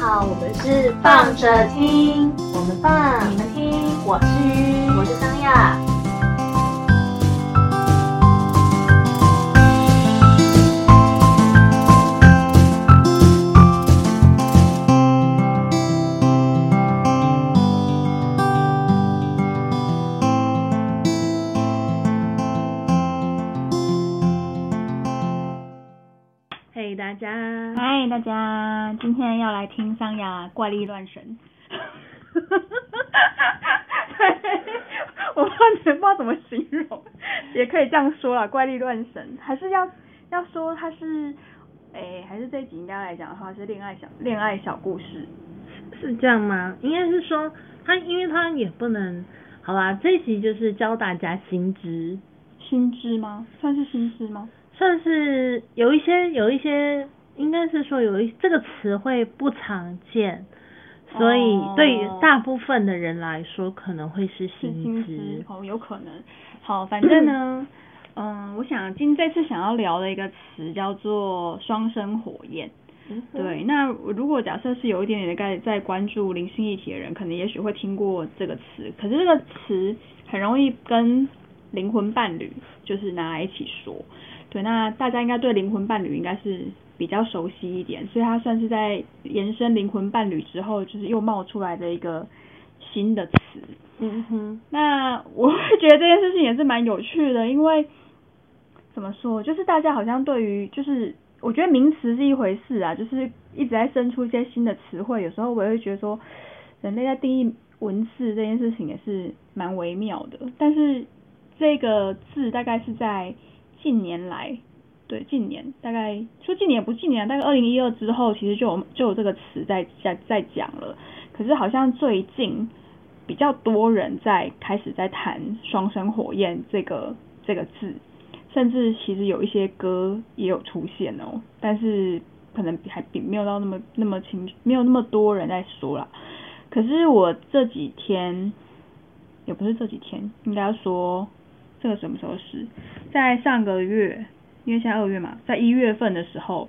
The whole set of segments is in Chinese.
好，我们是放着听，我们放，你们听，我是鱼，我是桑亚。大家，嗨，大家，今天要来听桑雅怪力乱神。我完全不知道怎么形容，也可以这样说啦，怪力乱神，还是要要说它是，哎、欸，还是这一集应该来讲的话是恋爱小恋爱小故事，是这样吗？应该是说他，因为他也不能，好吧，这一集就是教大家新知，新知吗？算是新知吗？算是有一些有一些，应该是说有一这个词汇不常见，所以对于大部分的人来说可能会是新知。哦，有可能。好，反正呢，嗯，我想今这次想要聊的一个词叫做双生火焰。嗯、对，那如果假设是有一点点的在在关注灵性议题的人，可能也许会听过这个词。可是这个词很容易跟灵魂伴侣就是拿来一起说。对，那大家应该对灵魂伴侣应该是比较熟悉一点，所以它算是在延伸灵魂伴侣之后，就是又冒出来的一个新的词。嗯哼，那我会觉得这件事情也是蛮有趣的，因为怎么说，就是大家好像对于，就是我觉得名词是一回事啊，就是一直在生出一些新的词汇，有时候我也会觉得说，人类在定义文字这件事情也是蛮微妙的，但是这个字大概是在。近年来，对，近年大概说近年不近年，大概二零一二之后，其实就有就有这个词在在在讲了。可是好像最近比较多人在开始在谈双生火焰这个这个字，甚至其实有一些歌也有出现哦。但是可能还比没有到那么那么清，没有那么多人在说啦。可是我这几天也不是这几天，应该说。这个什么时候是？在上个月，因为现在二月嘛，在一月份的时候，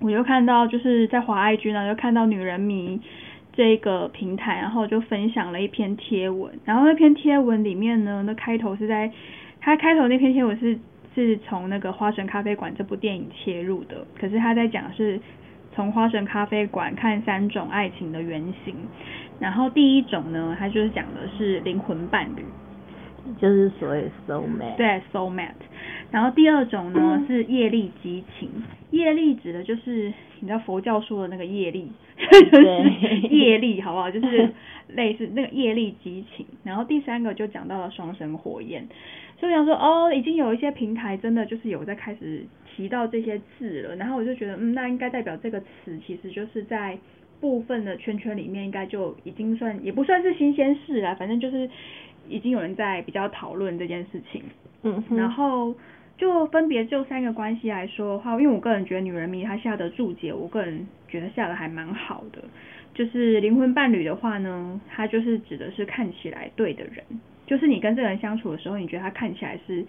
我就看到就是在滑 IG 呢，就看到女人迷这个平台，然后就分享了一篇贴文，然后那篇贴文里面呢，那开头是在，它开头那篇贴文是是从那个《花神咖啡馆》这部电影切入的，可是他在讲是从《花神咖啡馆》看三种爱情的原型，然后第一种呢，它就是讲的是灵魂伴侣。就是所谓 soul mate，对 soul mate，然后第二种呢是业力激情，业力指的就是你知道佛教说的那个业力，就是业力好不好？就是 类似那个业力激情。然后第三个就讲到了双生火焰，所以我想说哦，已经有一些平台真的就是有在开始提到这些字了。然后我就觉得嗯，那应该代表这个词其实就是在部分的圈圈里面应该就已经算也不算是新鲜事啦，反正就是。已经有人在比较讨论这件事情，嗯，然后就分别就三个关系来说的话，因为我个人觉得女人迷她下的注解，我个人觉得下的还蛮好的。就是灵魂伴侣的话呢，它就是指的是看起来对的人，就是你跟这个人相处的时候，你觉得他看起来是，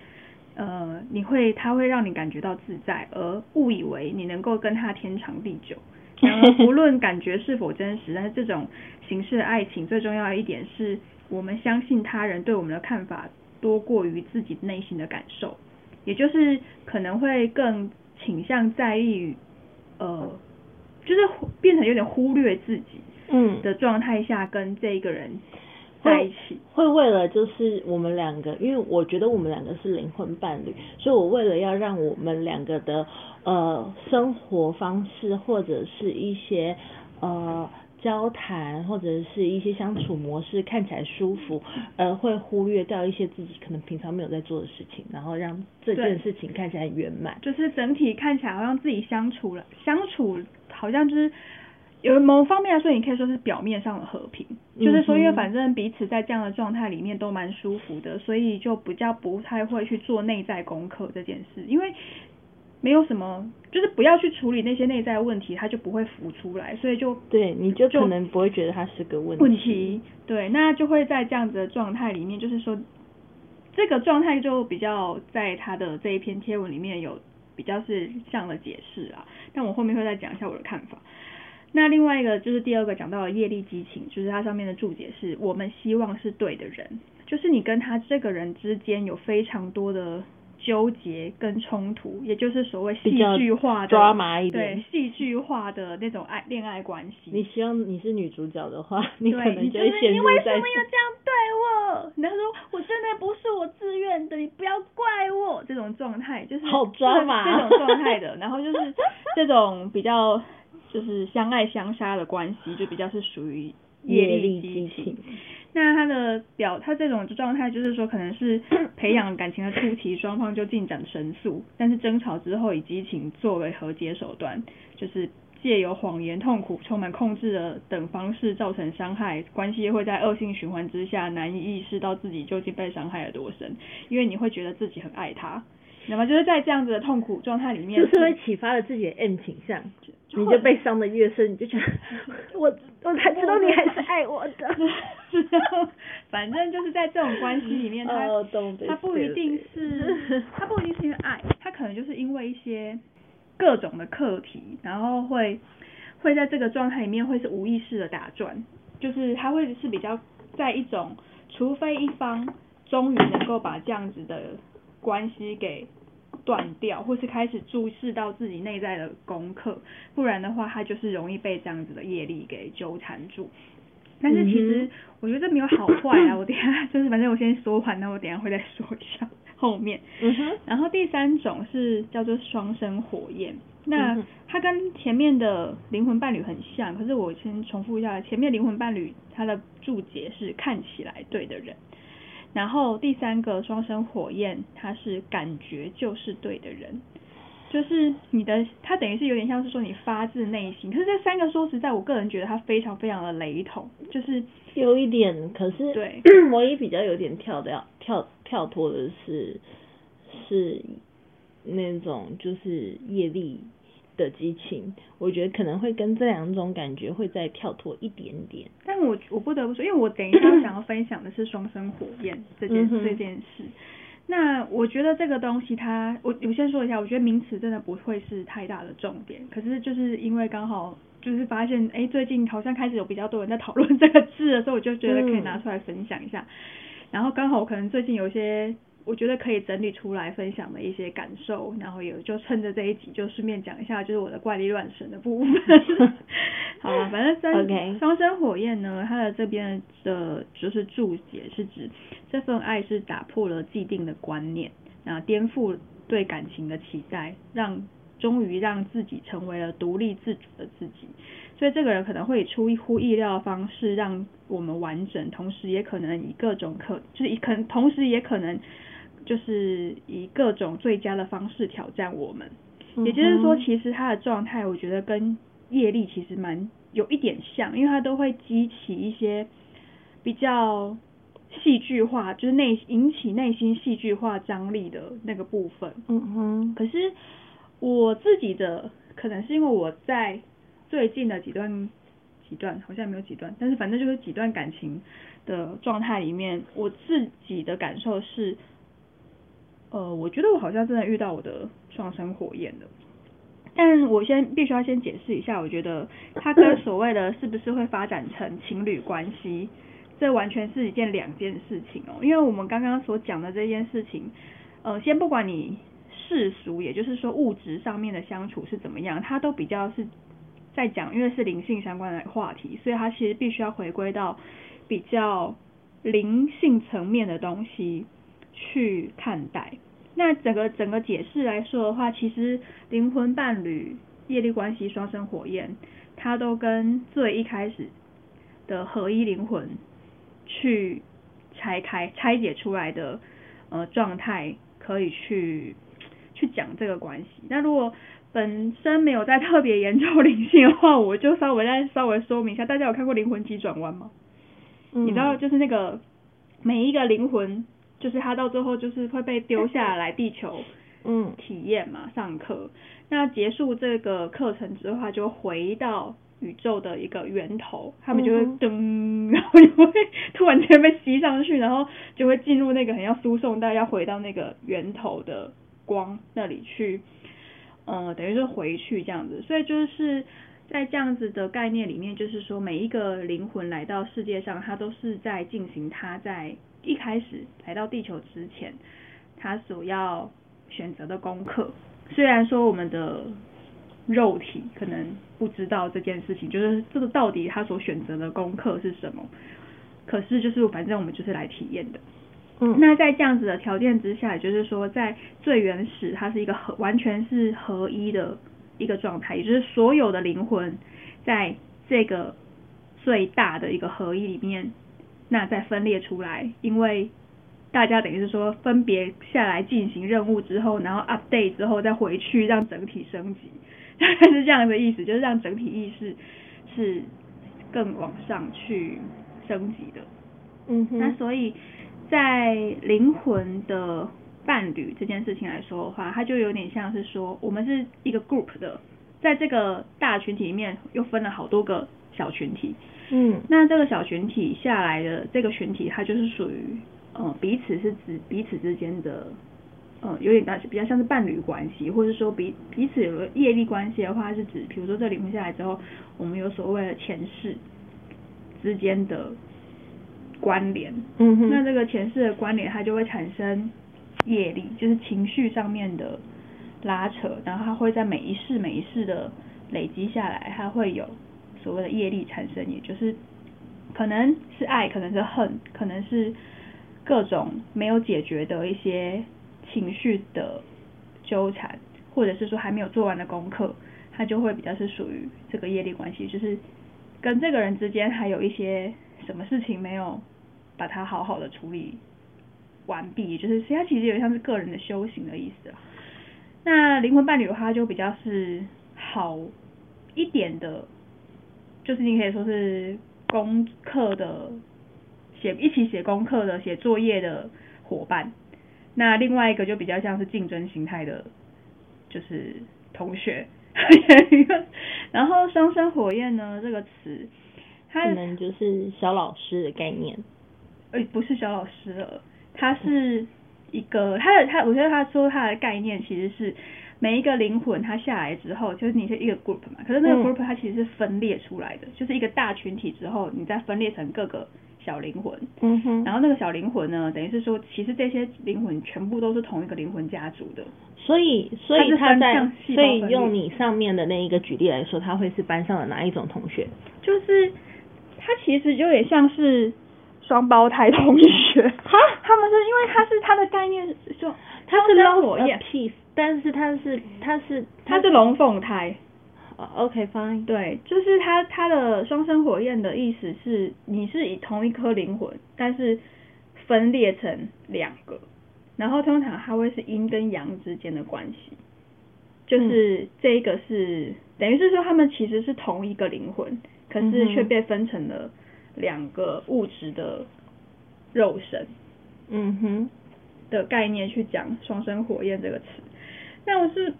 呃，你会他会让你感觉到自在，而误以为你能够跟他天长地久。然后无论感觉是否真实，但是这种形式的爱情最重要的一点是。我们相信他人对我们的看法多过于自己内心的感受，也就是可能会更倾向在意于，呃，就是变成有点忽略自己，嗯的状态下跟这一个人在一起，会为了就是我们两个，因为我觉得我们两个是灵魂伴侣，所以我为了要让我们两个的呃生活方式或者是一些呃。交谈或者是一些相处模式看起来舒服，而会忽略掉一些自己可能平常没有在做的事情，然后让这件事情看起来圆满。就是整体看起来好像自己相处了，相处好像就是有某方面来说，你可以说是表面上的和平，嗯、就是说因为反正彼此在这样的状态里面都蛮舒服的，所以就比较不太会去做内在功课这件事，因为。没有什么，就是不要去处理那些内在问题，它就不会浮出来，所以就对，你就可能不会觉得它是个问题。问题对，那就会在这样子的状态里面，就是说这个状态就比较在他的这一篇贴文里面有比较是这样的解释啊，但我后面会再讲一下我的看法。那另外一个就是第二个讲到的业力激情，就是它上面的注解是我们希望是对的人，就是你跟他这个人之间有非常多的。纠结跟冲突，也就是所谓戏剧化的抓马一点，对戏剧化的那种爱恋爱关系。你希望你是女主角的话，你可能就会陷入在。你为什么要这样对我？然后说我真的不是我自愿的，你不要怪我。这种状态就是好抓马这种状态的，然后就是这种比较就是相爱相杀的关系，就比较是属于他这种状态就是说，可能是 培养感情的初期，双方就进展神速，但是争吵之后以激情作为和解手段，就是借由谎言、痛苦、充满控制的等方式造成伤害，关系会在恶性循环之下难以意识到自己究竟被伤害了多深，因为你会觉得自己很爱他。那么就是在这样子的痛苦状态里面，就是会启发了自己的 M 倾向，你就被伤的越深，你就觉得 我 我才知道你还是爱我的。反正就是在这种关系里面，他他不一定是他不一定是因为爱，他可能就是因为一些各种的课题，然后会会在这个状态里面会是无意识的打转，就是他会是比较在一种，除非一方终于能够把这样子的。关系给断掉，或是开始注视到自己内在的功课，不然的话，他就是容易被这样子的业力给纠缠住。但是其实我觉得这没有好坏啊，我等下就是反正我先说完，那我等下会再说一下后面。嗯哼。然后第三种是叫做双生火焰，那它跟前面的灵魂伴侣很像，可是我先重复一下，前面灵魂伴侣它的注解是看起来对的人。然后第三个双生火焰，它是感觉就是对的人，就是你的，它等于是有点像是说你发自内心。可是这三个说实在，我个人觉得它非常非常的雷同，就是有一点，可是对，我也比较有点跳掉跳跳脱的是，是那种就是业力。的激情，我觉得可能会跟这两种感觉会再跳脱一点点。但我我不得不说，因为我等一下想要分享的是双生火焰 这件这件事。那我觉得这个东西它，我我先说一下，我觉得名词真的不会是太大的重点。可是就是因为刚好就是发现，哎，最近好像开始有比较多人在讨论这个字的时候，我就觉得可以拿出来分享一下。然后刚好可能最近有一些。我觉得可以整理出来分享的一些感受，然后也就趁着这一集就顺便讲一下，就是我的怪力乱神的部分。好了，反正三双生火焰呢，它的这边的就是注解是指这份爱是打破了既定的观念，然后颠覆对感情的期待，让终于让自己成为了独立自主的自己。所以这个人可能会以出乎意料的方式让我们完整，同时也可能以各种可就是以可能同时也可能。就是以各种最佳的方式挑战我们，也就是说，其实他的状态，我觉得跟业力其实蛮有一点像，因为他都会激起一些比较戏剧化，就是内引起内心戏剧化张力的那个部分。嗯哼。可是我自己的可能是因为我在最近的几段几段好像没有几段，但是反正就是几段感情的状态里面，我自己的感受是。呃，我觉得我好像真的遇到我的双生火焰了，但我先必须要先解释一下，我觉得它跟 所谓的是不是会发展成情侣关系，这完全是一件两件事情哦。因为我们刚刚所讲的这件事情，呃，先不管你世俗，也就是说物质上面的相处是怎么样，它都比较是在讲，因为是灵性相关的话题，所以它其实必须要回归到比较灵性层面的东西。去看待，那整个整个解释来说的话，其实灵魂伴侣、业力关系、双生火焰，它都跟最一开始的合一灵魂去拆开、拆解出来的呃状态，可以去去讲这个关系。那如果本身没有在特别研究灵性的话，我就稍微再稍微说明一下。大家有看过灵魂急转弯吗？嗯，你知道，就是那个每一个灵魂。就是他到最后就是会被丢下来地球，嗯，体验嘛，上课。那结束这个课程之后，他就回到宇宙的一个源头，他们就会噔，然后就会突然间被吸上去，然后就会进入那个很要输送带，要回到那个源头的光那里去，呃，等于是回去这样子。所以就是在这样子的概念里面，就是说每一个灵魂来到世界上，它都是在进行它在一开始来到地球之前，他所要选择的功课。虽然说我们的肉体可能不知道这件事情，就是这个到底他所选择的功课是什么，可是就是反正我们就是来体验的。嗯，那在这样子的条件之下，也就是说在最原始，它是一个合完全是合一的一个状态，也就是所有的灵魂在这个最大的一个合一里面，那再分裂出来，因为大家等于是说分别下来进行任务之后，然后 update 之后再回去让整体升级，大 概是这样的意思，就是让整体意识是更往上去升级的。嗯哼，那所以。在灵魂的伴侣这件事情来说的话，它就有点像是说，我们是一个 group 的，在这个大群体里面又分了好多个小群体。嗯，那这个小群体下来的这个群体，它就是属于，呃，彼此是指彼此之间的，呃，有点比较像是伴侣关系，或者说彼彼此有个业力关系的话，是指，比如说这灵魂下来之后，我们有所谓的前世之间的。关联，嗯哼，那这个前世的关联，它就会产生业力，就是情绪上面的拉扯，然后它会在每一世每一世的累积下来，它会有所谓的业力产生，也就是可能是爱，可能是恨，可能是各种没有解决的一些情绪的纠缠，或者是说还没有做完的功课，它就会比较是属于这个业力关系，就是跟这个人之间还有一些什么事情没有。把它好好的处理完毕，就是它其实有点像是个人的修行的意思了。那灵魂伴侣的话，就比较是好一点的，就是你可以说是功课的写一起写功课的写作业的伙伴。那另外一个就比较像是竞争形态的，就是同学。然后双生火焰呢，这个词，它可能就是小老师的概念。诶，不是小老师了，他是一个他的他，我觉得他说他的概念其实是每一个灵魂它下来之后，就是你是一个 group 嘛，可是那个 group 它其实是分裂出来的，嗯、就是一个大群体之后，你再分裂成各个小灵魂，嗯哼，然后那个小灵魂呢，等于是说，其实这些灵魂全部都是同一个灵魂家族的，所以所以他在所以用你上面的那一个举例来说，他会是班上的哪一种同学？就是他其实就有点像是。双胞胎同学，哈，他们是因为他是他的概念是说他是双火焰，但是他是他是他是龙凤胎，OK fine，对，就是他他的双生火焰的意思是你是以同一颗灵魂，但是分裂成两个，然后通常它会是阴跟阳之间的关系，就是这一个是、嗯、等于是说他们其实是同一个灵魂，可是却被分成了。两个物质的肉身，嗯哼。的概念去讲双生火焰这个词，但我是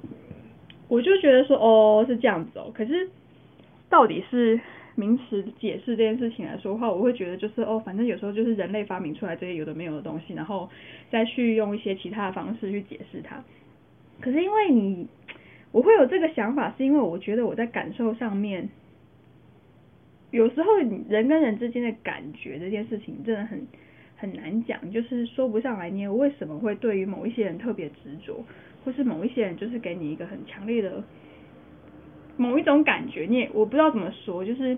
我就觉得说哦是这样子哦，可是到底是名词解释这件事情来说的话，我会觉得就是哦，反正有时候就是人类发明出来这些有的没有的东西，然后再去用一些其他的方式去解释它。可是因为你我会有这个想法，是因为我觉得我在感受上面。有时候人跟人之间的感觉这件事情真的很很难讲，就是说不上来。你为什么会对于某一些人特别执着，或是某一些人就是给你一个很强烈的某一种感觉？你也我不知道怎么说，就是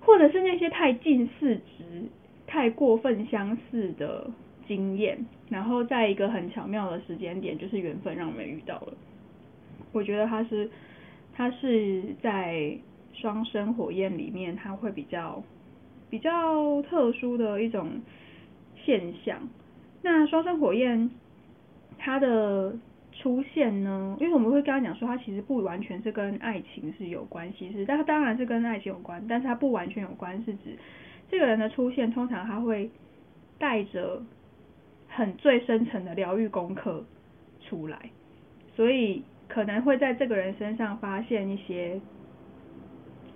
或者是那些太近似值、太过分相似的经验，然后在一个很巧妙的时间点，就是缘分让我们遇到了。我觉得他是他是在。双生火焰里面，它会比较比较特殊的一种现象。那双生火焰它的出现呢，因为我们会跟他讲说，他其实不完全是跟爱情是有关系，是，但他当然是跟爱情有关，但是他不完全有关，是指这个人的出现，通常他会带着很最深层的疗愈功课出来，所以可能会在这个人身上发现一些。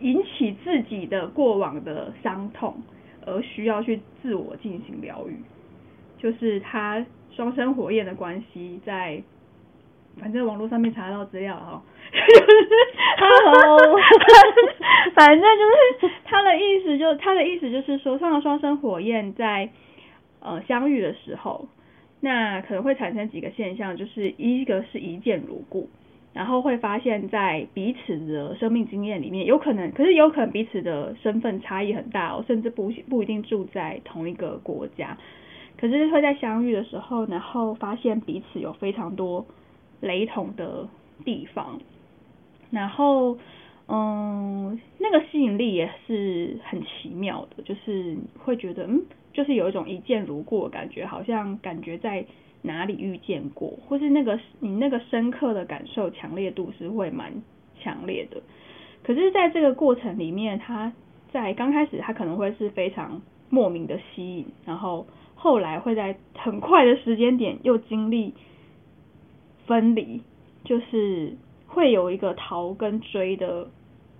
引起自己的过往的伤痛，而需要去自我进行疗愈，就是他双生火焰的关系，在反正网络上面查到资料哈，反正就是他的意思就，就他的意思就是说，上了双生火焰在呃相遇的时候，那可能会产生几个现象，就是一个是一见如故，然后会发现在彼此的生命经验里面，有可能，可是有可能彼此的身份差异很大哦，甚至不不一定住在同一个国家，可是会在相遇的时候，然后发现彼此有非常多。雷同的地方，然后，嗯，那个吸引力也是很奇妙的，就是会觉得，嗯，就是有一种一见如故的感觉，好像感觉在哪里遇见过，或是那个你那个深刻的感受强烈度是会蛮强烈的。可是，在这个过程里面，他在刚开始他可能会是非常莫名的吸引，然后后来会在很快的时间点又经历。分离就是会有一个逃跟追的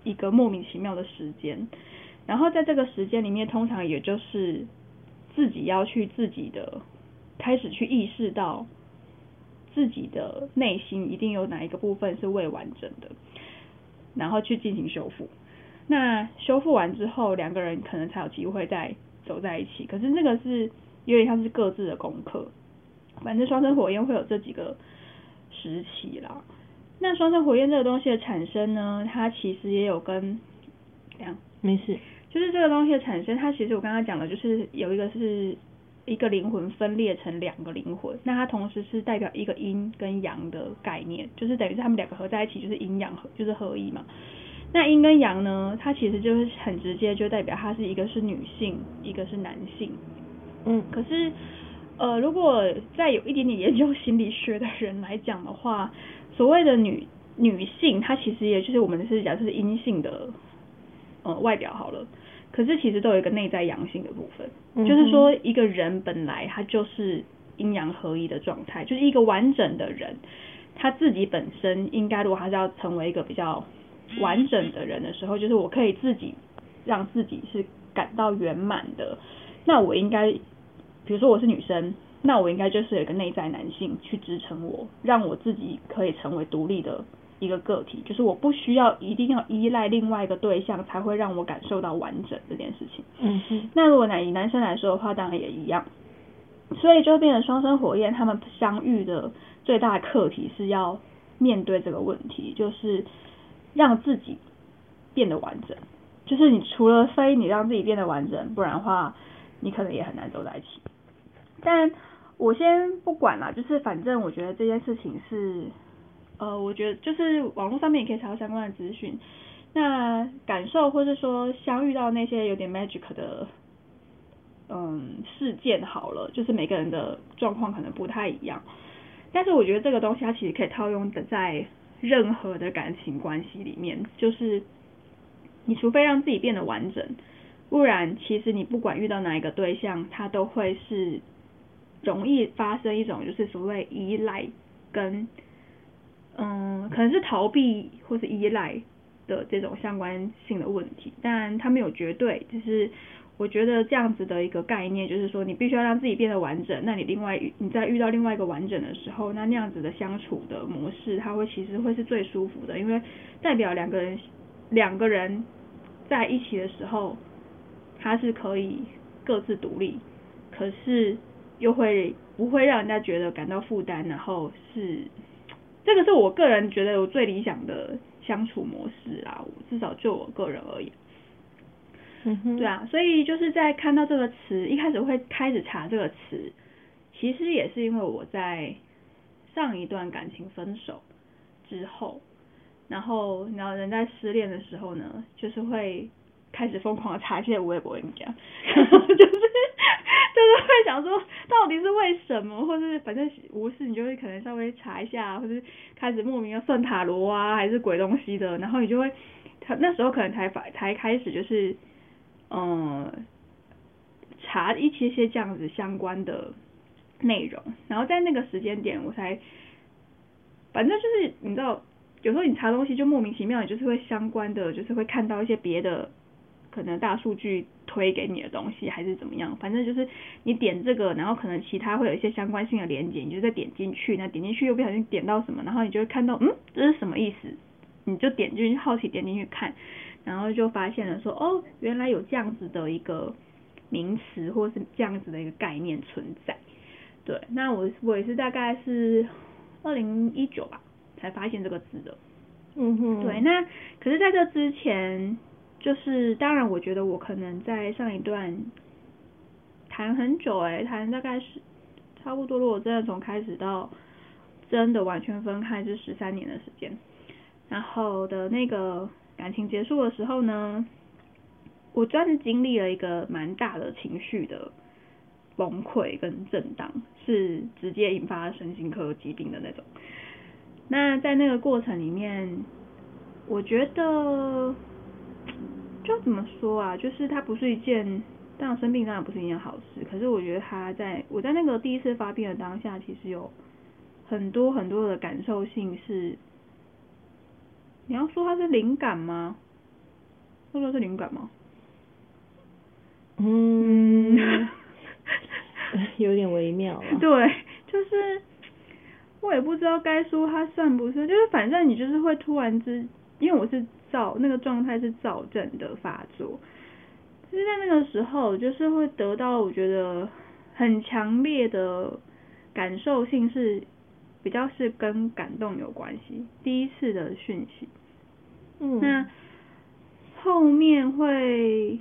一个莫名其妙的时间，然后在这个时间里面，通常也就是自己要去自己的开始去意识到自己的内心一定有哪一个部分是未完整的，然后去进行修复。那修复完之后，两个人可能才有机会再走在一起。可是那个是有点像是各自的功课。反正双生火焰会有这几个。时期啦，那双生火焰这个东西的产生呢，它其实也有跟这样没事，就是这个东西的产生，它其实我刚刚讲的，就是有一个是一个灵魂分裂成两个灵魂，那它同时是代表一个阴跟阳的概念，就是等于是他们两个合在一起，就是阴阳合，就是合一嘛。那阴跟阳呢，它其实就是很直接，就代表它是一个是女性，一个是男性。嗯，可是。呃，如果再有一点点研究心理学的人来讲的话，所谓的女女性，她其实也就是我们是讲是阴性的呃外表好了，可是其实都有一个内在阳性的部分，嗯、就是说一个人本来他就是阴阳合一的状态，就是一个完整的人，他自己本身应该如果他是要成为一个比较完整的人的时候，就是我可以自己让自己是感到圆满的，那我应该。比如说我是女生，那我应该就是有一个内在男性去支撑我，让我自己可以成为独立的一个个体，就是我不需要一定要依赖另外一个对象才会让我感受到完整这件事情。嗯哼。那如果以男生来说的话，当然也一样。所以就变成双生火焰，他们相遇的最大的课题是要面对这个问题，就是让自己变得完整。就是你除了非你让自己变得完整，不然的话，你可能也很难走在一起。但我先不管啦，就是反正我觉得这件事情是，呃，我觉得就是网络上面也可以查到相关的资讯。那感受或是说相遇到那些有点 magic 的，嗯，事件好了，就是每个人的状况可能不太一样。但是我觉得这个东西它其实可以套用的在任何的感情关系里面，就是你除非让自己变得完整，不然其实你不管遇到哪一个对象，它都会是。容易发生一种就是所谓依赖跟嗯，可能是逃避或是依赖的这种相关性的问题，但它没有绝对，就是我觉得这样子的一个概念，就是说你必须要让自己变得完整，那你另外你在遇到另外一个完整的时候，那那样子的相处的模式，它会其实会是最舒服的，因为代表两个人两个人在一起的时候，他是可以各自独立，可是。又会不会让人家觉得感到负担？然后是这个是我个人觉得我最理想的相处模式啊，至少就我个人而言。嗯哼，对啊，所以就是在看到这个词，一开始会开始查这个词，其实也是因为我在上一段感情分手之后，然后然后人在失恋的时候呢，就是会开始疯狂的查一些微博，你讲，然后就是。就是会想说，到底是为什么，或是反正无事，你就会可能稍微查一下，或是开始莫名的算塔罗啊，还是鬼东西的，然后你就会，他那时候可能才才开始就是，嗯，查一些些这样子相关的内容，然后在那个时间点，我才，反正就是你知道，有时候你查东西就莫名其妙，你就是会相关的，就是会看到一些别的。可能大数据推给你的东西，还是怎么样？反正就是你点这个，然后可能其他会有一些相关性的连接，你就再点进去，那点进去又不小心点到什么，然后你就会看到，嗯，这是什么意思？你就点进去，好奇点进去看，然后就发现了说，哦，原来有这样子的一个名词，或是这样子的一个概念存在。对，那我我也是大概是二零一九吧才发现这个字的。嗯哼。对，那可是在这之前，就是当然我觉得我可能在上一段谈很久哎、谈大概是差不多，如果真的从开始到真的完全分开是十三年的时间。然后的那个感情结束的时候呢，我算是经历了一个蛮大的情绪的崩溃跟震荡，是直接引发身心科疾病的那种。那在那个过程里面，我觉得就怎么说啊，就是它不是一件，当然生病当然不是一件好事，可是我觉得他在我在那个第一次发病的当下，其实有很多很多的感受性是。你要说它是灵感吗？说的是灵感吗？嗯，有点微妙。对，就是我也不知道该说它算不算，就是反正你就是会突然之，因为我是躁，那个状态是躁症的发作，就是在那个时候，就是会得到我觉得很强烈的感受性是比较是跟感动有关系，第一次的讯息。嗯，那后面会，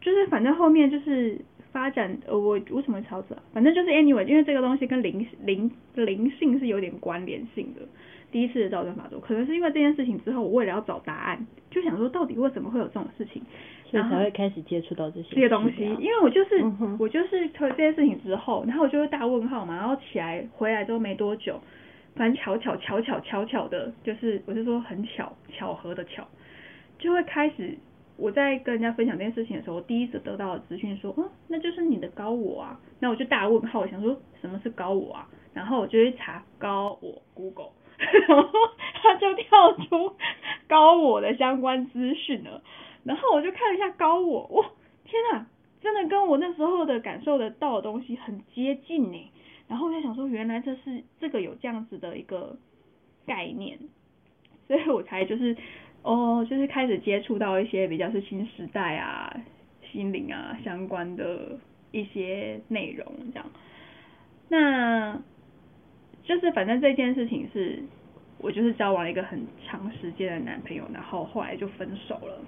就是反正后面就是发展，呃，我为什么会吵着？反正就是 anyway，因为这个东西跟灵灵灵性是有点关联性的。第一次的躁症发作，可能是因为这件事情之后，我为了要找答案，就想说到底为什么会有这种事情，所以才会开始接触到这些这些东西。因为我就是、嗯、我就是推这件事情之后，然后我就会大问号嘛，然后起来回来之后没多久。反正巧巧巧巧巧巧的，就是我是说很巧巧合的巧，就会开始我在跟人家分享这件事情的时候，我第一次得到的资讯说，嗯，那就是你的高我啊，那我就大问号，我想说什么是高我啊，然后我就去查高我 Google，然后他就跳出高我的相关资讯了，然后我就看了一下高我，哇，天啊，真的跟我那时候的感受得到的东西很接近呢。然后我在想说，原来这是这个有这样子的一个概念，所以我才就是哦，就是开始接触到一些比较是新时代啊、心灵啊相关的一些内容这样。那就是反正这件事情是，我就是交往了一个很长时间的男朋友，然后后来就分手了。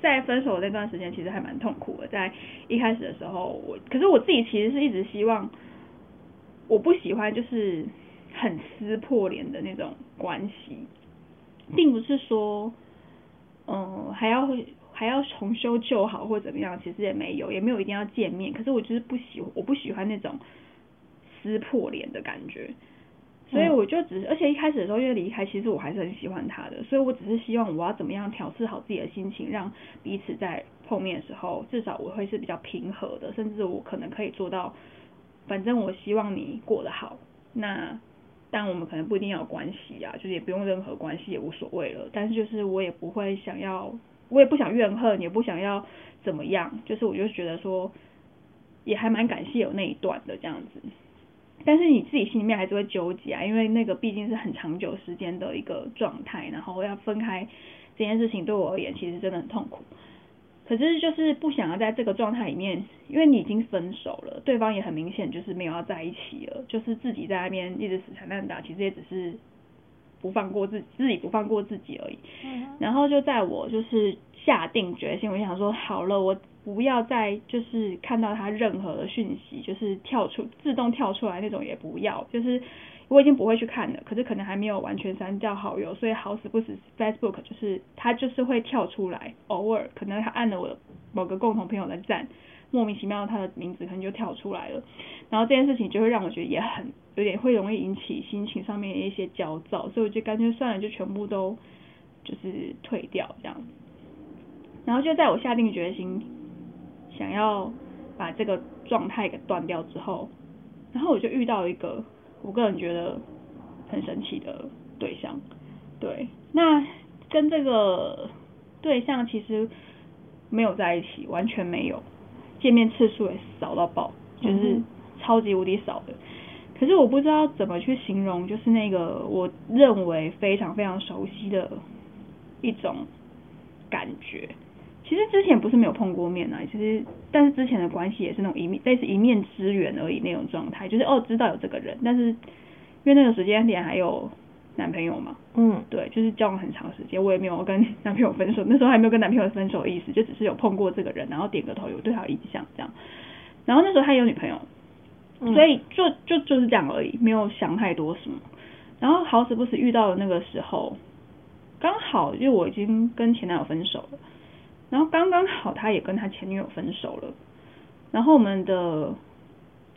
在分手那段时间，其实还蛮痛苦的。在一开始的时候，我可是我自己其实是一直希望。我不喜欢就是很撕破脸的那种关系，并不是说，嗯，还要还要重修旧好或怎么样，其实也没有，也没有一定要见面。可是我就是不喜，我不喜欢那种撕破脸的感觉，所以我就只是，而且一开始的时候因为离开，其实我还是很喜欢他的，所以我只是希望我要怎么样调试好自己的心情，让彼此在碰面的时候，至少我会是比较平和的，甚至我可能可以做到。反正我希望你过得好，那但我们可能不一定要有关系啊，就是也不用任何关系也无所谓了。但是就是我也不会想要，我也不想怨恨，也不想要怎么样。就是我就觉得说，也还蛮感谢有那一段的这样子。但是你自己心里面还是会纠结啊，因为那个毕竟是很长久时间的一个状态，然后要分开这件事情对我而言其实真的很痛苦。可是就是不想要在这个状态里面，因为你已经分手了，对方也很明显就是没有要在一起了，就是自己在那边一直死缠烂打，其实也只是不放过自己，自己不放过自己而已。然后就在我就是下定决心，我想说好了，我不要再就是看到他任何的讯息，就是跳出自动跳出来那种也不要，就是。我已经不会去看了，可是可能还没有完全删掉好友，所以好死不死，Facebook 就是它就是会跳出来，偶尔可能他按了我的某个共同朋友的赞，莫名其妙他的名字可能就跳出来了，然后这件事情就会让我觉得也很有点会容易引起心情上面的一些焦躁，所以我就干脆算了，就全部都就是退掉这样，然后就在我下定决心想要把这个状态给断掉之后，然后我就遇到一个。我个人觉得很神奇的对象，对，那跟这个对象其实没有在一起，完全没有，见面次数也少到爆，就是超级无敌少的。可是我不知道怎么去形容，就是那个我认为非常非常熟悉的一种感觉。其实之前不是没有碰过面啊，其实但是之前的关系也是那种一面类似一面之缘而已那种状态，就是哦知道有这个人，但是因为那个时间点还有男朋友嘛，嗯，对，就是交往很长时间，我也没有跟男朋友分手，那时候还没有跟男朋友分手的意思，就只是有碰过这个人，然后点个头，有对他有印象这样，然后那时候他有女朋友，所以就就就是这样而已，没有想太多什么，然后好死不死遇到了那个时候，刚好因为我已经跟前男友分手了。然后刚刚好，他也跟他前女友分手了。然后我们的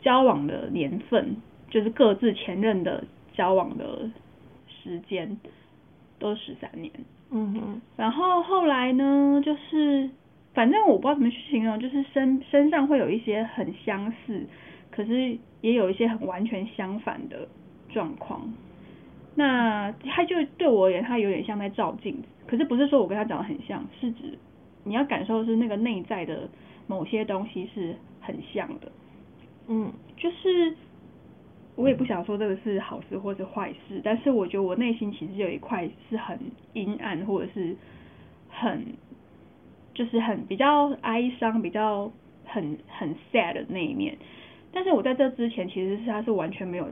交往的年份，就是各自前任的交往的时间，都十三年。嗯哼。然后后来呢，就是反正我不知道怎么去形容，就是身身上会有一些很相似，可是也有一些很完全相反的状况。那他就对我而言，他有点像在照镜子。可是不是说我跟他长得很像，是指。你要感受的是那个内在的某些东西是很像的，嗯，就是我也不想说这个是好事或是坏事，但是我觉得我内心其实有一块是很阴暗或者是很就是很比较哀伤、比较很很 sad 的那一面，但是我在这之前其实是他是完全没有。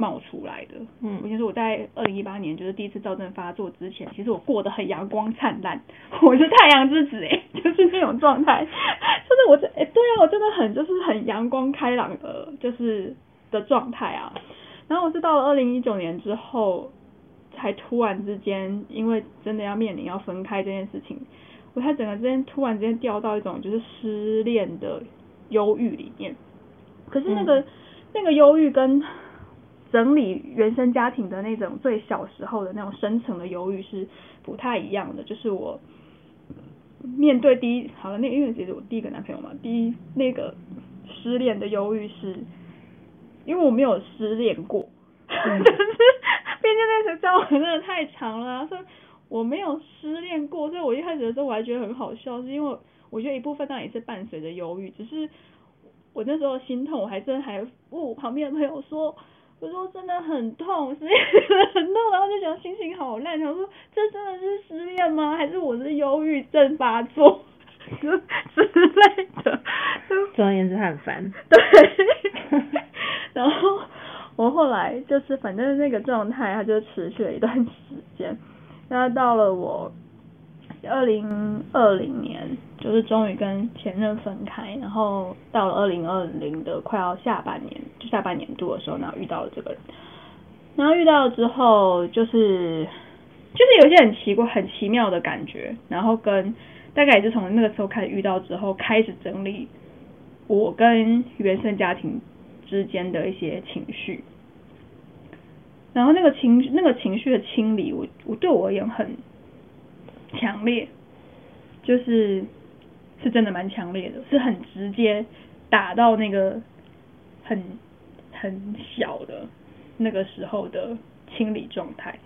冒出来的，嗯，我先说我在二零一八年就是第一次躁症发作之前，其实我过得很阳光灿烂，我是太阳之子哎，就是那种状态，就是我这哎对啊，我真的很就是很阳光开朗的，就是的状态啊。然后我是到了二零一九年之后，才突然之间，因为真的要面临要分开这件事情，我才整个之间突然之间掉到一种就是失恋的忧郁里面。可是那个、嗯、那个忧郁跟整理原生家庭的那种最小时候的那种深层的忧郁是不太一样的，就是我面对第一好了，那因为其实我第一个男朋友嘛，第一那个失恋的忧郁是，因为我没有失恋过，但是毕竟那时候交往真的太长了，所以我没有失恋过，所以我一开始的时候我还觉得很好笑，是因为我觉得一部分当然也是伴随着忧郁，只是我那时候心痛，我还真还问旁边的朋友说。我说真的很痛，失恋很痛，然后就觉得心情好烂。想说这真的是失恋吗？还是我是忧郁症发作之类的？总而言之，他很烦。对。然后我后来就是反正那个状态，它就持续了一段时间。然后到了我二零二零年。就是终于跟前任分开，然后到了二零二零的快要下半年，就下半年度的时候，然后遇到了这个人，然后遇到了之后，就是就是有些很奇怪、很奇妙的感觉，然后跟大概也是从那个时候开始遇到之后，开始整理我跟原生家庭之间的一些情绪，然后那个情那个情绪的清理，我我对我而言很强烈，就是。是真的蛮强烈的，是很直接打到那个很很小的那个时候的清理状态，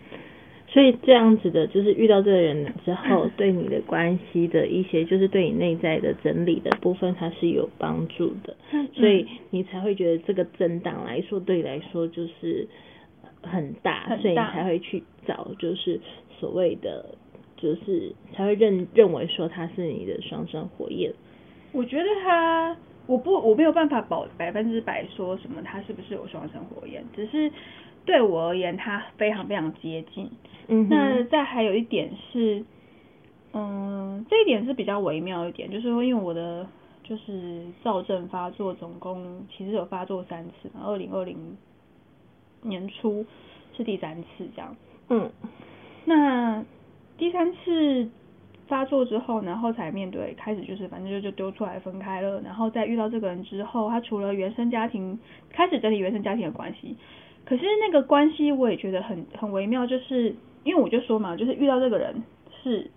所以这样子的，就是遇到这个人之后，对你的关系的一些，就是对你内在的整理的部分，它是有帮助的，所以你才会觉得这个震荡来说，对你来说就是很大，所以你才会去找，就是所谓的。就是才会认认为说他是你的双生火焰。我觉得他，我不我没有办法保百分之百说什么他是不是有双生火焰，只是对我而言他非常非常接近。嗯，那再还有一点是，嗯，这一点是比较微妙一点，就是说因为我的就是躁症发作总共其实有发作三次嘛，二零二零年初是第三次这样。嗯，那。第三次发作之后，然后才面对，开始就是反正就就丢出来分开了，然后在遇到这个人之后，他除了原生家庭，开始整理原生家庭的关系，可是那个关系我也觉得很很微妙，就是因为我就说嘛，就是遇到这个人是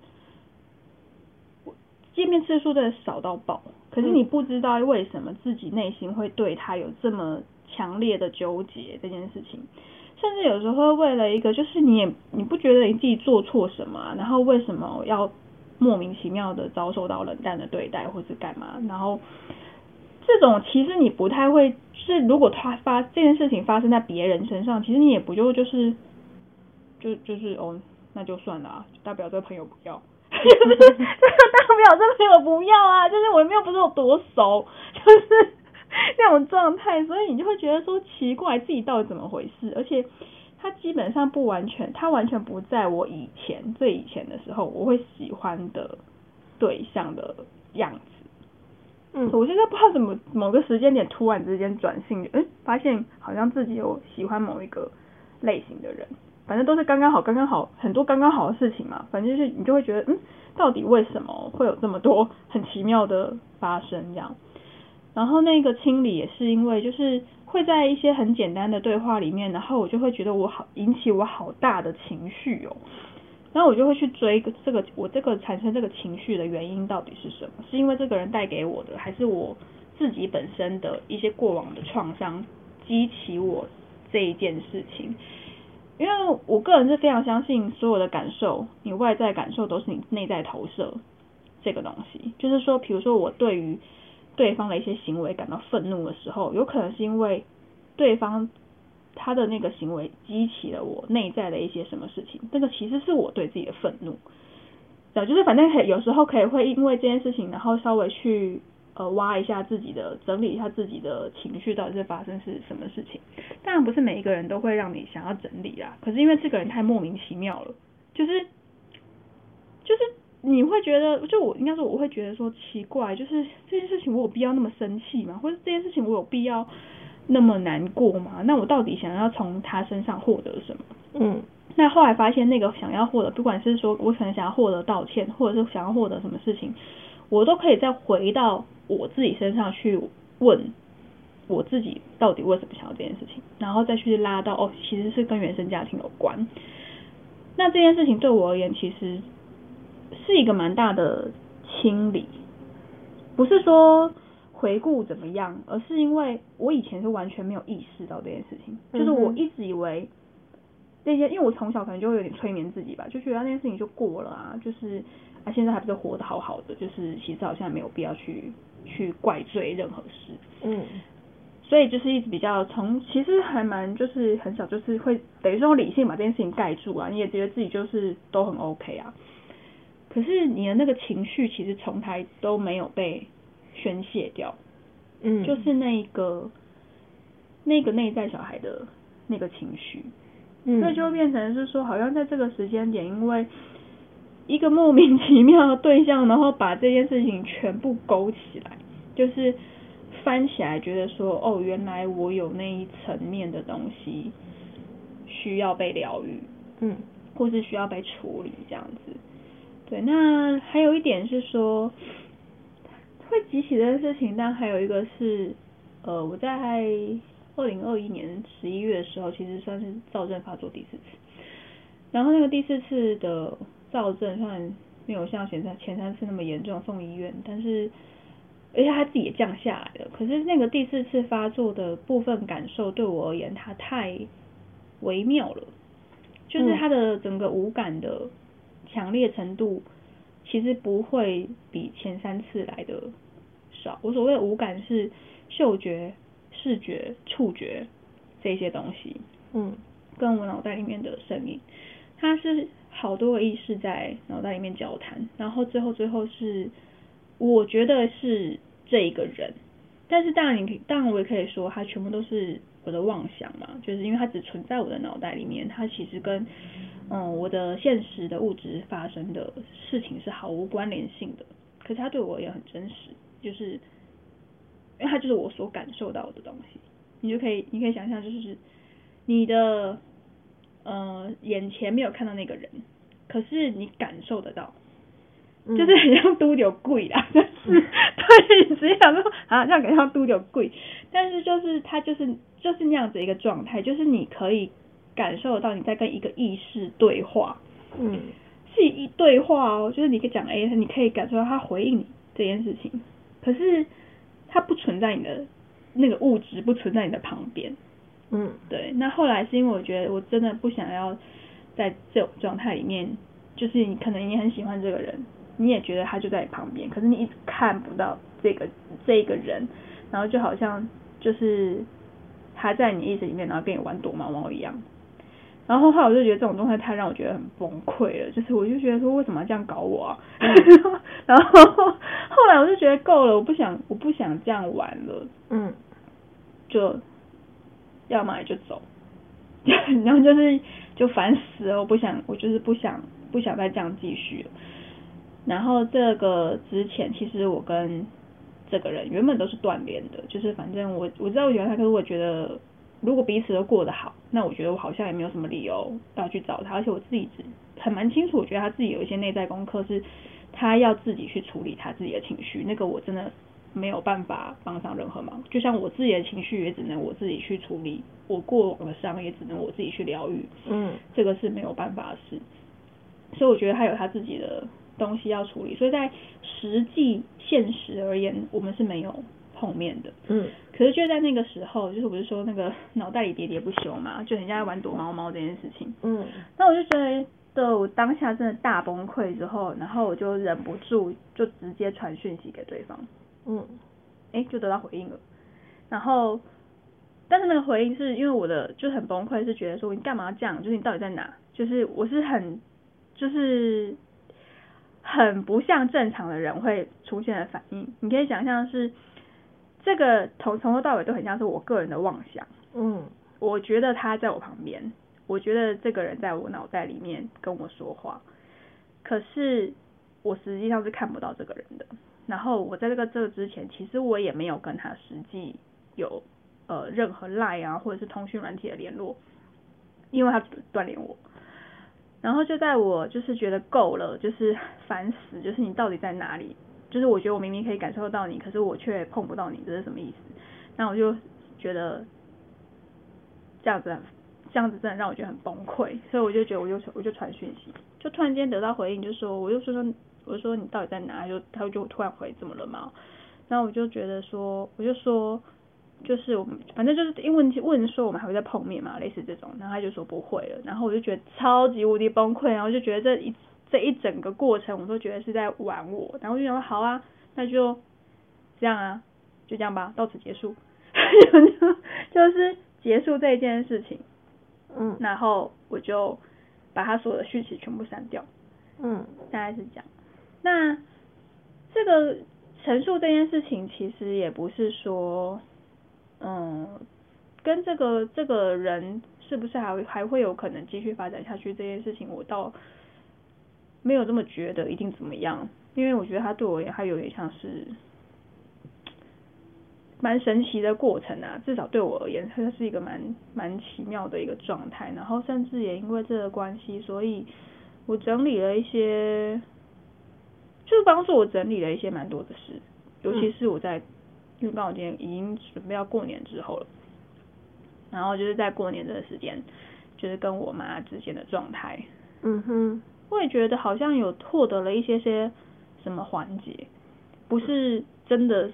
见面次数真的少到爆，可是你不知道为什么自己内心会对他有这么强烈的纠结这件事情。甚至有时候会为了一个，就是你也你不觉得你自己做错什么，然后为什么要莫名其妙的遭受到冷淡的对待，或是干嘛，然后这种其实你不太会，是如果他发这件事情发生在别人身上，其实你也不就就是就就是哦，那就算了啊，大不了这个朋友不要，就是大不了这朋友不要啊，就是我们又不是有多熟，就是 那种状态，所以你就会觉得说奇怪，自己到底怎么回事，而且。他基本上不完全，他完全不在我以前最以前的时候我会喜欢的对象的样子。嗯，我现在不知道怎么某个时间点突然之间转性，哎、欸，发现好像自己有喜欢某一个类型的人，反正都是刚刚好，刚刚好，很多刚刚好的事情嘛。反正就是你就会觉得，嗯，到底为什么会有这么多很奇妙的发生这样？然后那个清理也是因为就是。会在一些很简单的对话里面，然后我就会觉得我好引起我好大的情绪哦，然后我就会去追这个我这个产生这个情绪的原因到底是什么？是因为这个人带给我的，还是我自己本身的一些过往的创伤激起我这一件事情？因为我个人是非常相信所有的感受，你外在感受都是你内在投射这个东西，就是说，比如说我对于。对方的一些行为感到愤怒的时候，有可能是因为对方他的那个行为激起了我内在的一些什么事情。这个其实是我对自己的愤怒，对，就是反正可以有时候可以会因为这件事情，然后稍微去呃挖一下自己的，整理一下自己的情绪到底是发生是什么事情。当然不是每一个人都会让你想要整理啦，可是因为这个人太莫名其妙了，就是就是。你会觉得，就我应该说，我会觉得说奇怪，就是这件事情我有必要那么生气吗？或者这件事情我有必要那么难过吗？那我到底想要从他身上获得什么？嗯，那后来发现那个想要获得，不管是说我可能想要获得道歉，或者是想要获得什么事情，我都可以再回到我自己身上去问我自己到底为什么想要这件事情，然后再去拉到哦，其实是跟原生家庭有关。那这件事情对我而言，其实。是一个蛮大的清理，不是说回顾怎么样，而是因为我以前是完全没有意识到这件事情，就是我一直以为那些，因为我从小可能就会有点催眠自己吧，就觉得那件事情就过了啊，就是啊现在还不是活得好好的，就是其实好像没有必要去去怪罪任何事，嗯，所以就是一直比较从其实还蛮就是很少就是会等于说理性把这件事情盖住啊，你也觉得自己就是都很 OK 啊。可是你的那个情绪其实从来都没有被宣泄掉，嗯，就是那一个那个内在小孩的那个情绪，嗯，那就变成是说，好像在这个时间点，因为一个莫名其妙的对象，然后把这件事情全部勾起来，就是翻起来，觉得说，哦，原来我有那一层面的东西需要被疗愈，嗯，或是需要被处理这样子。对，那还有一点是说，会激起这件事情，但还有一个是，呃，我在二零二一年十一月的时候，其实算是躁症发作第四次，然后那个第四次的躁症虽然没有像前三前三次那么严重，送医院，但是而且他自己也降下来了，可是那个第四次发作的部分感受对我而言，它太微妙了，就是他的整个无感的。强烈程度其实不会比前三次来的少。我所谓的五感是嗅觉、视觉、触觉这些东西，嗯，跟我脑袋里面的声音，它是好多个意识在脑袋里面交谈，然后最后最后是我觉得是这一个人，但是当然你当然我也可以说它全部都是我的妄想嘛，就是因为它只存在我的脑袋里面，它其实跟嗯，我的现实的物质发生的事情是毫无关联性的，可是它对我也很真实，就是因为它就是我所感受到的东西，你就可以，你可以想象，就是你的呃眼前没有看到那个人，可是你感受得到，嗯、就是很像都有贵啦，但是、嗯、对，你只想说啊，这样感觉像拄到鬼，但是就是它就是就是那样子一个状态，就是你可以。感受到你在跟一个意识对话，嗯，是一对话哦，就是你可以讲 A，你可以感受到他回应你这件事情，可是他不存在你的那个物质，不存在你的旁边，嗯，对。那后来是因为我觉得我真的不想要在这种状态里面，就是你可能你很喜欢这个人，你也觉得他就在你旁边，可是你一直看不到这个这个人，然后就好像就是他在你意识里面，然后跟你玩躲猫猫一样。然后后来我就觉得这种状态太让我觉得很崩溃了，就是我就觉得说为什么要这样搞我啊？嗯、然后后来我就觉得够了，我不想我不想这样玩了，嗯，就要么就走，然后就是就烦死了，我不想我就是不想不想再这样继续了。然后这个之前其实我跟这个人原本都是断联的，就是反正我我知道我喜欢他，可是我觉得。如果彼此都过得好，那我觉得我好像也没有什么理由要去找他，而且我自己很蛮清楚，我觉得他自己有一些内在功课，是他要自己去处理他自己的情绪，那个我真的没有办法帮上任何忙。就像我自己的情绪也只能我自己去处理，我过往的伤也只能我自己去疗愈，嗯，这个是没有办法的事。所以我觉得他有他自己的东西要处理，所以在实际现实而言，我们是没有。碰面的，嗯，可是就在那个时候，就是我不是说那个脑袋里喋喋不休嘛，就很像在玩躲猫猫这件事情，嗯，那我就觉得我当下真的大崩溃之后，然后我就忍不住就直接传讯息给对方，嗯，哎、欸，就得到回应了，然后，但是那个回应是因为我的就很崩溃，是觉得说你干嘛这样，就是你到底在哪？就是我是很就是很不像正常的人会出现的反应，你可以想象是。这个从从头到尾都很像是我个人的妄想，嗯，我觉得他在我旁边，我觉得这个人在我脑袋里面跟我说话，可是我实际上是看不到这个人的。然后我在这个这个之前，其实我也没有跟他实际有呃任何 lie 啊或者是通讯软体的联络，因为他断联我。然后就在我就是觉得够了，就是 烦死，就是你到底在哪里？就是我觉得我明明可以感受到你，可是我却碰不到你，这是什么意思？那我就觉得这样子，这样子真的让我觉得很崩溃，所以我就觉得我就我就传讯息，就突然间得到回应，就说我就说说我说你到底在哪？就他就突然回怎么了嘛？然后我就觉得说我就说就是我们反正就是因为问问说我们还会再碰面嘛，类似这种，然后他就说不会了，然后我就觉得超级无敌崩溃，然后就觉得这一。这一整个过程，我都觉得是在玩我，然后我就想说好啊，那就这样啊，就这样吧，到此结束，就就是结束这一件事情，嗯，然后我就把他所有的讯息全部删掉，嗯，大概是这样。那这个陈述这件事情，其实也不是说，嗯，跟这个这个人是不是还还会有可能继续发展下去这件事情，我倒。没有这么觉得一定怎么样，因为我觉得他对我也还有点像是蛮神奇的过程啊，至少对我而言，它是一个蛮蛮奇妙的一个状态。然后甚至也因为这个关系，所以我整理了一些，就是帮助我整理了一些蛮多的事，尤其是我在，因为刚好今天已经准备要过年之后了，然后就是在过年这个时间，就是跟我妈之间的状态，嗯哼。我也觉得好像有获得了一些些什么环节，不是真的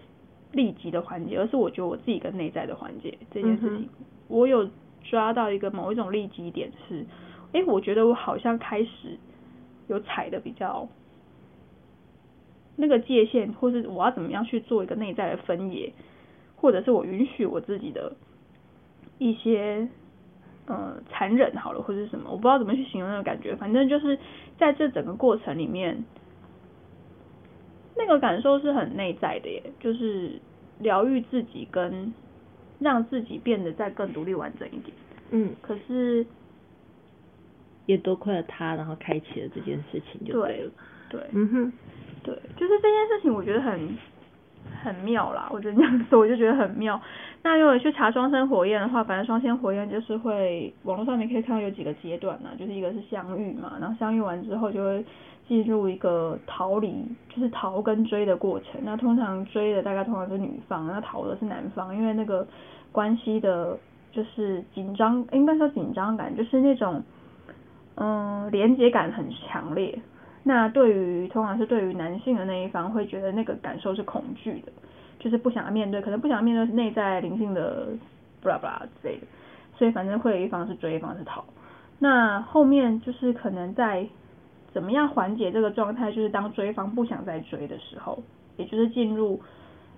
立即的环节，而是我觉得我自己跟内在的环节这件事情，我有抓到一个某一种立即点是，诶，我觉得我好像开始有踩的比较那个界限，或是我要怎么样去做一个内在的分野，或者是我允许我自己的一些。呃，残忍好了，或者是什么，我不知道怎么去形容那个感觉。反正就是在这整个过程里面，那个感受是很内在的耶，就是疗愈自己跟让自己变得再更独立完整一点。嗯，可是也多亏了他，然后开启了这件事情就对了。对，对，嗯哼，对，就是这件事情，我觉得很很妙啦。我觉得这样说，我就觉得很妙。那如果去查双生火焰的话，反正双生火焰就是会网络上面可以看到有几个阶段呢，就是一个是相遇嘛，然后相遇完之后就会进入一个逃离，就是逃跟追的过程。那通常追的大概通常是女方，那逃的是男方，因为那个关系的，就是紧张，应该说紧张感，就是那种嗯连接感很强烈。那对于通常是对于男性的那一方会觉得那个感受是恐惧的。就是不想面对，可能不想面对内在灵性的布拉布拉之类的，所以反正会有一方是追，一方是逃。那后面就是可能在怎么样缓解这个状态？就是当追方不想再追的时候，也就是进入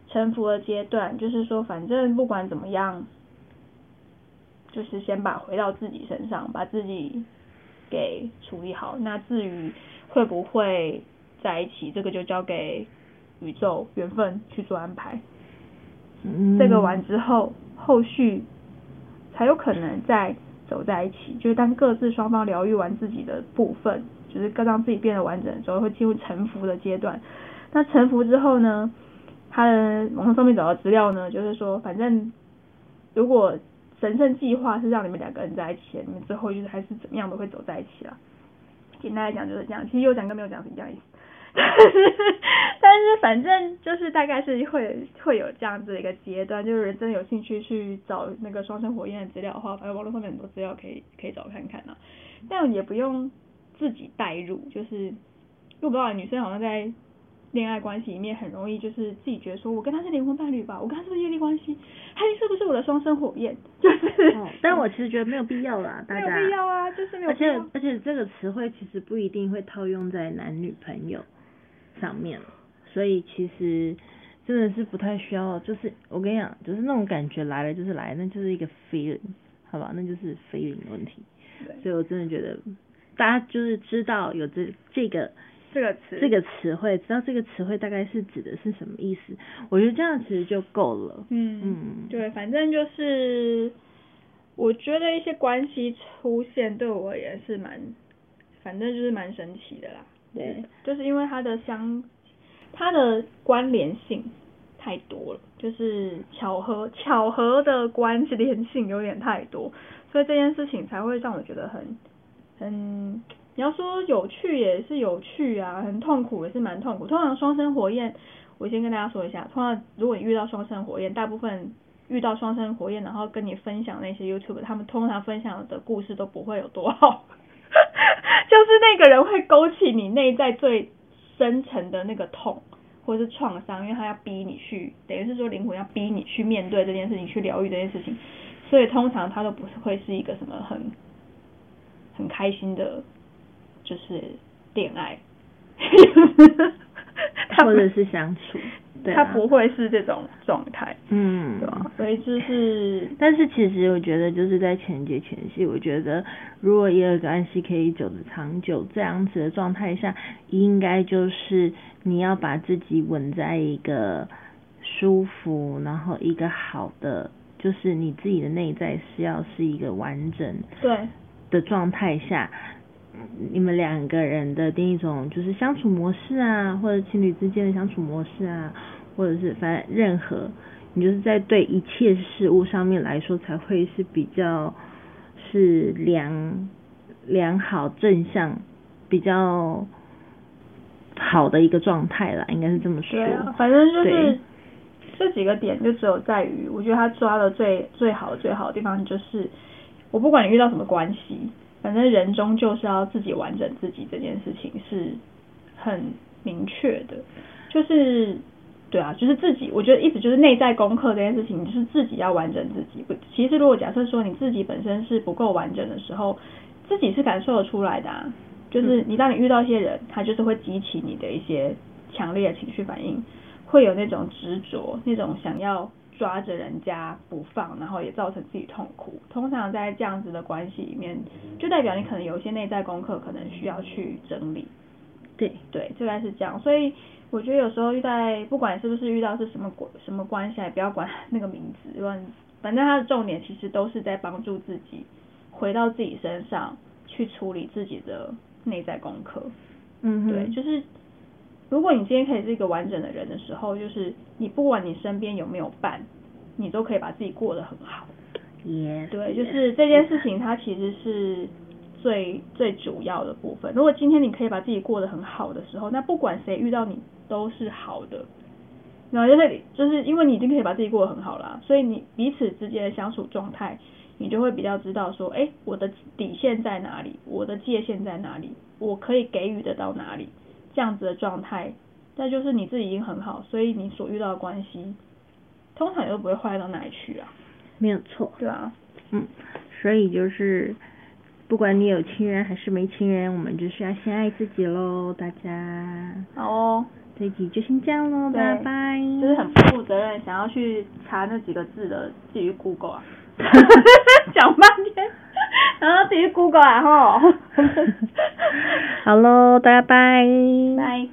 臣服的阶段，就是说反正不管怎么样，就是先把回到自己身上，把自己给处理好。那至于会不会在一起，这个就交给宇宙缘分去做安排。嗯，这个完之后，后续才有可能再走在一起。就是当各自双方疗愈完自己的部分，就是各让自己变得完整之后，会进入臣服的阶段。那臣服之后呢，他的网上上面找到资料呢，就是说，反正如果神圣计划是让你们两个人在一起，你们最后就是还是怎么样都会走在一起了。简单来讲就是这样，其实有讲跟没有讲是一样意思。但是反正就是大概是会会有这样子的一个阶段，就是真的有兴趣去找那个双生火焰的资料的话，反正网络上面很多资料可以可以找看看啊。但也不用自己代入，就是我不知道女生好像在。恋爱关系里面很容易就是自己觉得说，我跟他是灵魂伴侣吧，我跟他是不是业力关系？他是不是我的双生火焰？就是、哦，但我其实觉得没有必要啦，大家。没有必要啊，就是没有必要。而且而且这个词汇其实不一定会套用在男女朋友上面，所以其实真的是不太需要。就是我跟你讲，就是那种感觉来了就是来了，那就是一个 feeling，好吧，那就是 feeling 的问题。对。所以我真的觉得大家就是知道有这这个。这个词，这个词汇，知道这个词汇大概是指的是什么意思？我觉得这样其实就够了。嗯嗯，对，反正就是，我觉得一些关系出现对我而言是蛮，反正就是蛮神奇的啦。对，就是因为它的相，它的关联性太多了，就是巧合巧合的关联性有点太多，所以这件事情才会让我觉得很很。你要说有趣也是有趣啊，很痛苦也是蛮痛苦。通常双生火焰，我先跟大家说一下，通常如果你遇到双生火焰，大部分遇到双生火焰，然后跟你分享那些 YouTube，他们通常分享的故事都不会有多好，就是那个人会勾起你内在最深层的那个痛或者是创伤，因为他要逼你去，等于是说灵魂要逼你去面对这件事情，去疗愈这件事情，所以通常他都不是会是一个什么很很开心的。就是恋爱，或者是相处，对啊，他不会是这种状态，嗯，对吧？所以就是，但是其实我觉得就是在前节前戏，我觉得如果一个关系可以走的长久，这样子的状态下，应该就是你要把自己稳在一个舒服，然后一个好的，就是你自己的内在是要是一个完整对的状态下。你们两个人的另一种就是相处模式啊，或者情侣之间的相处模式啊，或者是反正任何，你就是在对一切事物上面来说才会是比较是良良好正向比较好的一个状态啦，应该是这么说。对啊，反正就是这几个点就只有在于，我觉得他抓的最最好最好的地方就是，我不管你遇到什么关系。反正人终究是要自己完整自己，这件事情是很明确的，就是对啊，就是自己，我觉得意思就是内在功课这件事情，就是自己要完整自己。不其实如果假设说你自己本身是不够完整的时候，自己是感受得出来的啊。就是你当你遇到一些人，他就是会激起你的一些强烈的情绪反应，会有那种执着，那种想要。抓着人家不放，然后也造成自己痛苦。通常在这样子的关系里面，就代表你可能有一些内在功课，可能需要去整理。对对，大概是这样。所以我觉得有时候遇到，不管是不是遇到是什么关什么关系，也不要管那个名字，反正它的重点其实都是在帮助自己回到自己身上去处理自己的内在功课。嗯，对，就是。如果你今天可以是一个完整的人的时候，就是你不管你身边有没有伴，你都可以把自己过得很好。Yes, 对，就是这件事情它其实是最最主要的部分。如果今天你可以把自己过得很好的时候，那不管谁遇到你都是好的。然后就是就是因为你已经可以把自己过得很好了，所以你彼此之间的相处状态，你就会比较知道说，哎，我的底线在哪里，我的界限在哪里，我可以给予得到哪里。这样子的状态，那就是你自己已经很好，所以你所遇到的关系，通常也都不会坏到哪里去啊。没有错。对啊。嗯，所以就是不管你有亲人还是没亲人，我们就是要先爱自己喽，大家。好哦，这一集就先这样喽，拜拜。就是很不负责任，想要去查那几个字的，自己 Google 啊。讲半天，然后自己 Google 啊吼。好喽，大家拜。拜。